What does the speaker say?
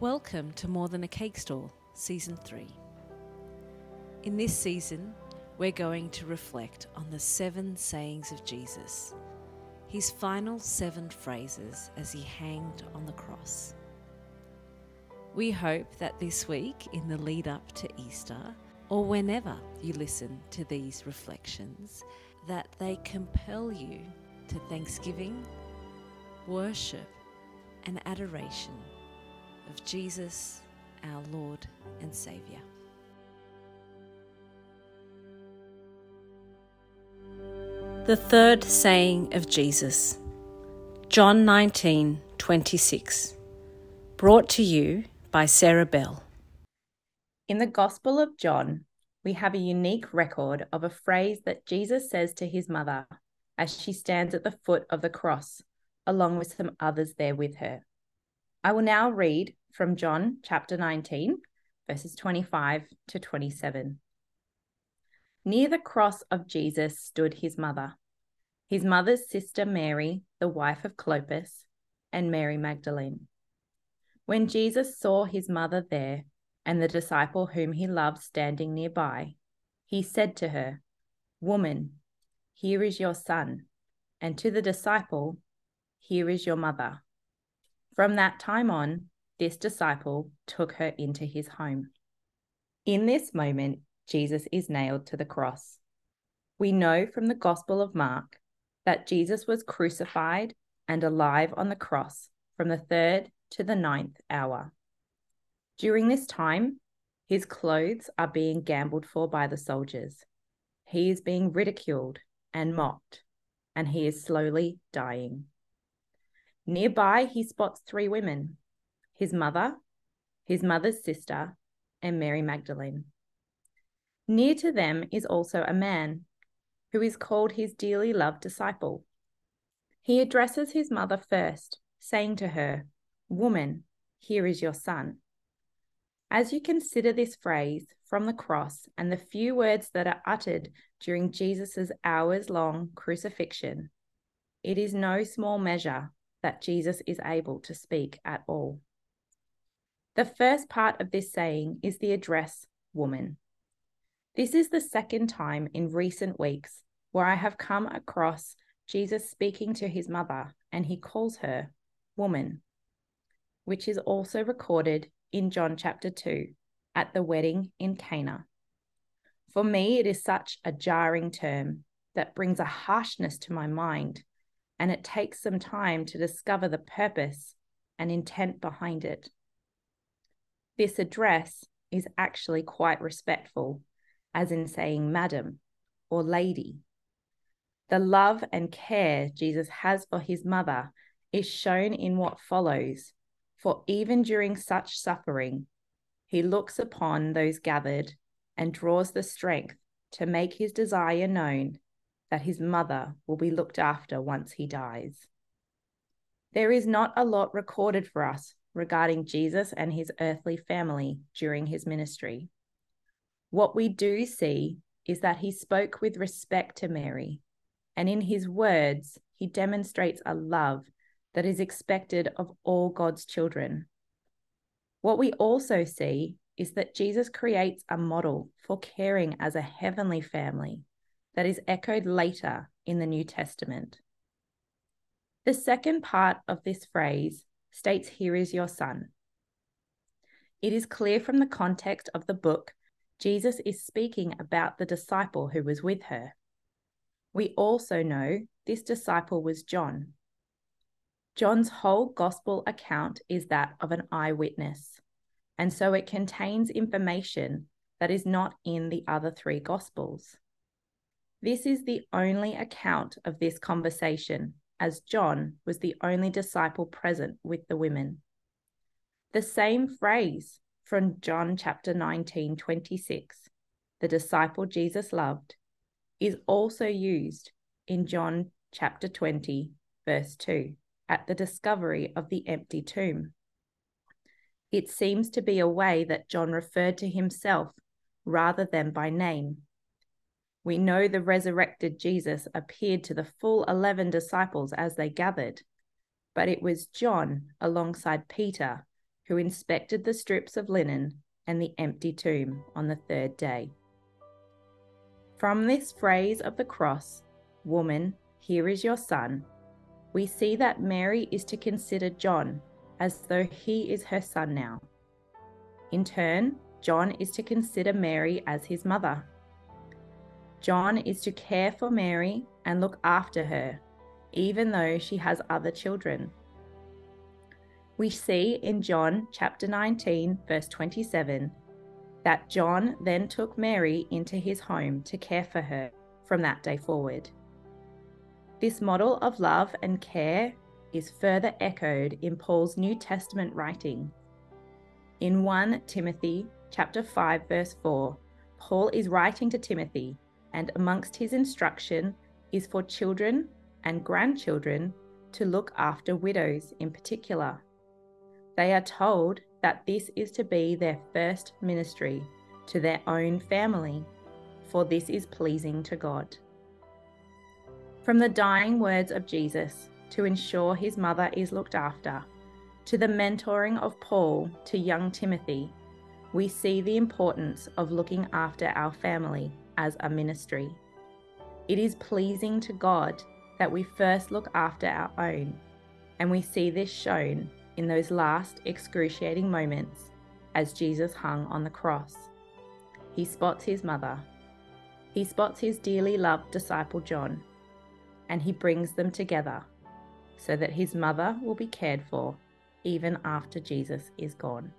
Welcome to More Than a Cake Stall, Season 3. In this season, we're going to reflect on the seven sayings of Jesus, his final seven phrases as he hanged on the cross. We hope that this week, in the lead up to Easter, or whenever you listen to these reflections, that they compel you to thanksgiving, worship, and adoration of Jesus, our Lord and Saviour. The third saying of Jesus, John 19 26, brought to you by Sarah Bell. In the Gospel of John, we have a unique record of a phrase that Jesus says to his mother as she stands at the foot of the cross, along with some others there with her. I will now read from John chapter 19, verses 25 to 27. Near the cross of Jesus stood his mother, his mother's sister Mary, the wife of Clopas, and Mary Magdalene. When Jesus saw his mother there and the disciple whom he loved standing nearby, he said to her, Woman, here is your son, and to the disciple, Here is your mother. From that time on, this disciple took her into his home. In this moment, Jesus is nailed to the cross. We know from the Gospel of Mark that Jesus was crucified and alive on the cross from the third to the ninth hour. During this time, his clothes are being gambled for by the soldiers. He is being ridiculed and mocked, and he is slowly dying. Nearby, he spots three women his mother, his mother's sister, and Mary Magdalene. Near to them is also a man who is called his dearly loved disciple. He addresses his mother first, saying to her, Woman, here is your son. As you consider this phrase from the cross and the few words that are uttered during Jesus' hours long crucifixion, it is no small measure that Jesus is able to speak at all. The first part of this saying is the address woman. This is the second time in recent weeks where I have come across Jesus speaking to his mother, and he calls her woman, which is also recorded in John chapter 2 at the wedding in Cana. For me, it is such a jarring term that brings a harshness to my mind, and it takes some time to discover the purpose and intent behind it this address is actually quite respectful, as in saying madam or lady. The love and care Jesus has for his mother is shown in what follows, for even during such suffering, he looks upon those gathered and draws the strength to make his desire known that his mother will be looked after once he dies. There is not a lot recorded for us regarding Jesus and his earthly family during his ministry. What we do see is that he spoke with respect to Mary, and in his words, he demonstrates a love that is expected of all God's children. What we also see is that Jesus creates a model for caring as a heavenly family that is echoed later in the New Testament. The second part of this phrase states, Here is your son. It is clear from the context of the book, Jesus is speaking about the disciple who was with her. We also know this disciple was John. John's whole gospel account is that of an eyewitness, and so it contains information that is not in the other three gospels. This is the only account of this conversation as John was the only disciple present with the women. The same phrase from John chapter 19, 26, the disciple Jesus loved, is also used in John chapter 20, verse 2, at the discovery of the empty tomb. It seems to be a way that John referred to himself rather than by name we know the resurrected Jesus appeared to the full 11 disciples as they gathered, but it was John, alongside Peter, who inspected the strips of linen and the empty tomb on the third day. From this phrase of the cross, Woman, here is your son, we see that Mary is to consider John as though he is her son now. In turn, John is to consider Mary as his mother. John is to care for Mary and look after her, even though she has other children. We see in John chapter 19, verse 27, that John then took Mary into his home to care for her from that day forward. This model of love and care is further echoed in Paul's New Testament writing. In 1 Timothy chapter 5 verse 4, Paul is writing to Timothy and amongst his instruction is for children and grandchildren to look after widows in particular. They are told that this is to be their first ministry to their own family, for this is pleasing to God. From the dying words of Jesus to ensure his mother is looked after, to the mentoring of Paul to young Timothy, we see the importance of looking after our family as a ministry. It is pleasing to God that we first look after our own, and we see this shown in those last excruciating moments as Jesus hung on the cross. He spots his mother. He spots his dearly loved disciple John, and he brings them together so that his mother will be cared for even after Jesus is gone.